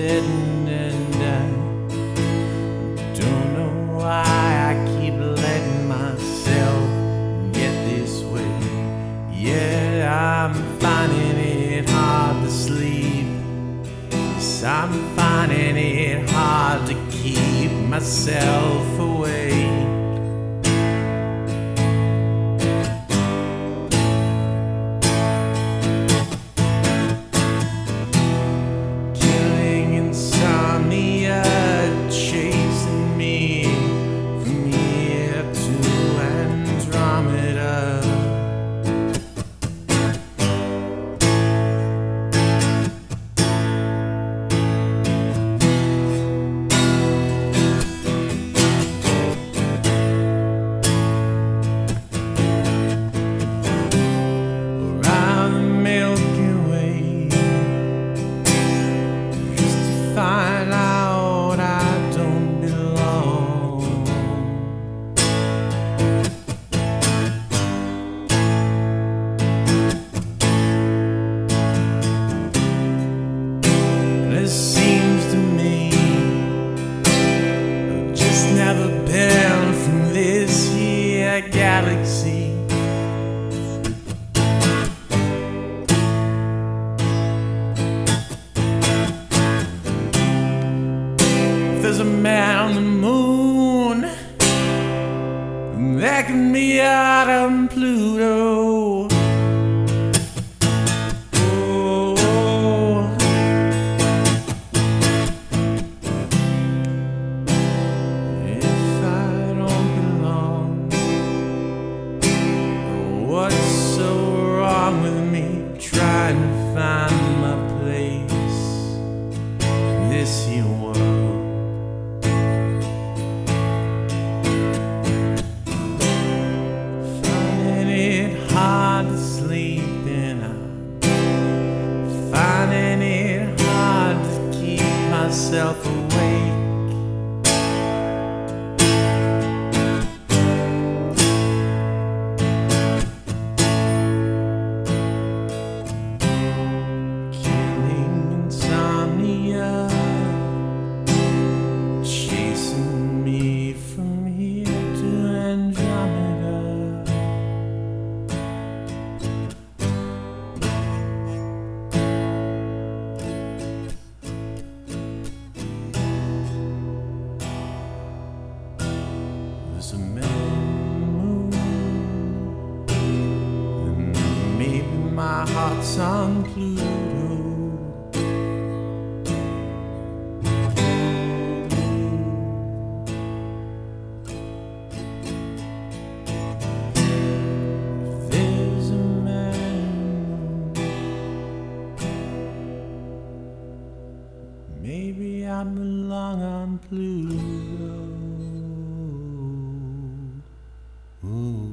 sitting and I don't know why I keep letting myself get this way. Yeah, I'm finding it hard to sleep. Yes, I'm finding it hard to keep myself awake. there's a man on the moon that can be out on Pluto. myself There's a memory, and maybe my heart's on Pluto. Maybe I belong on Pluto. Ooh.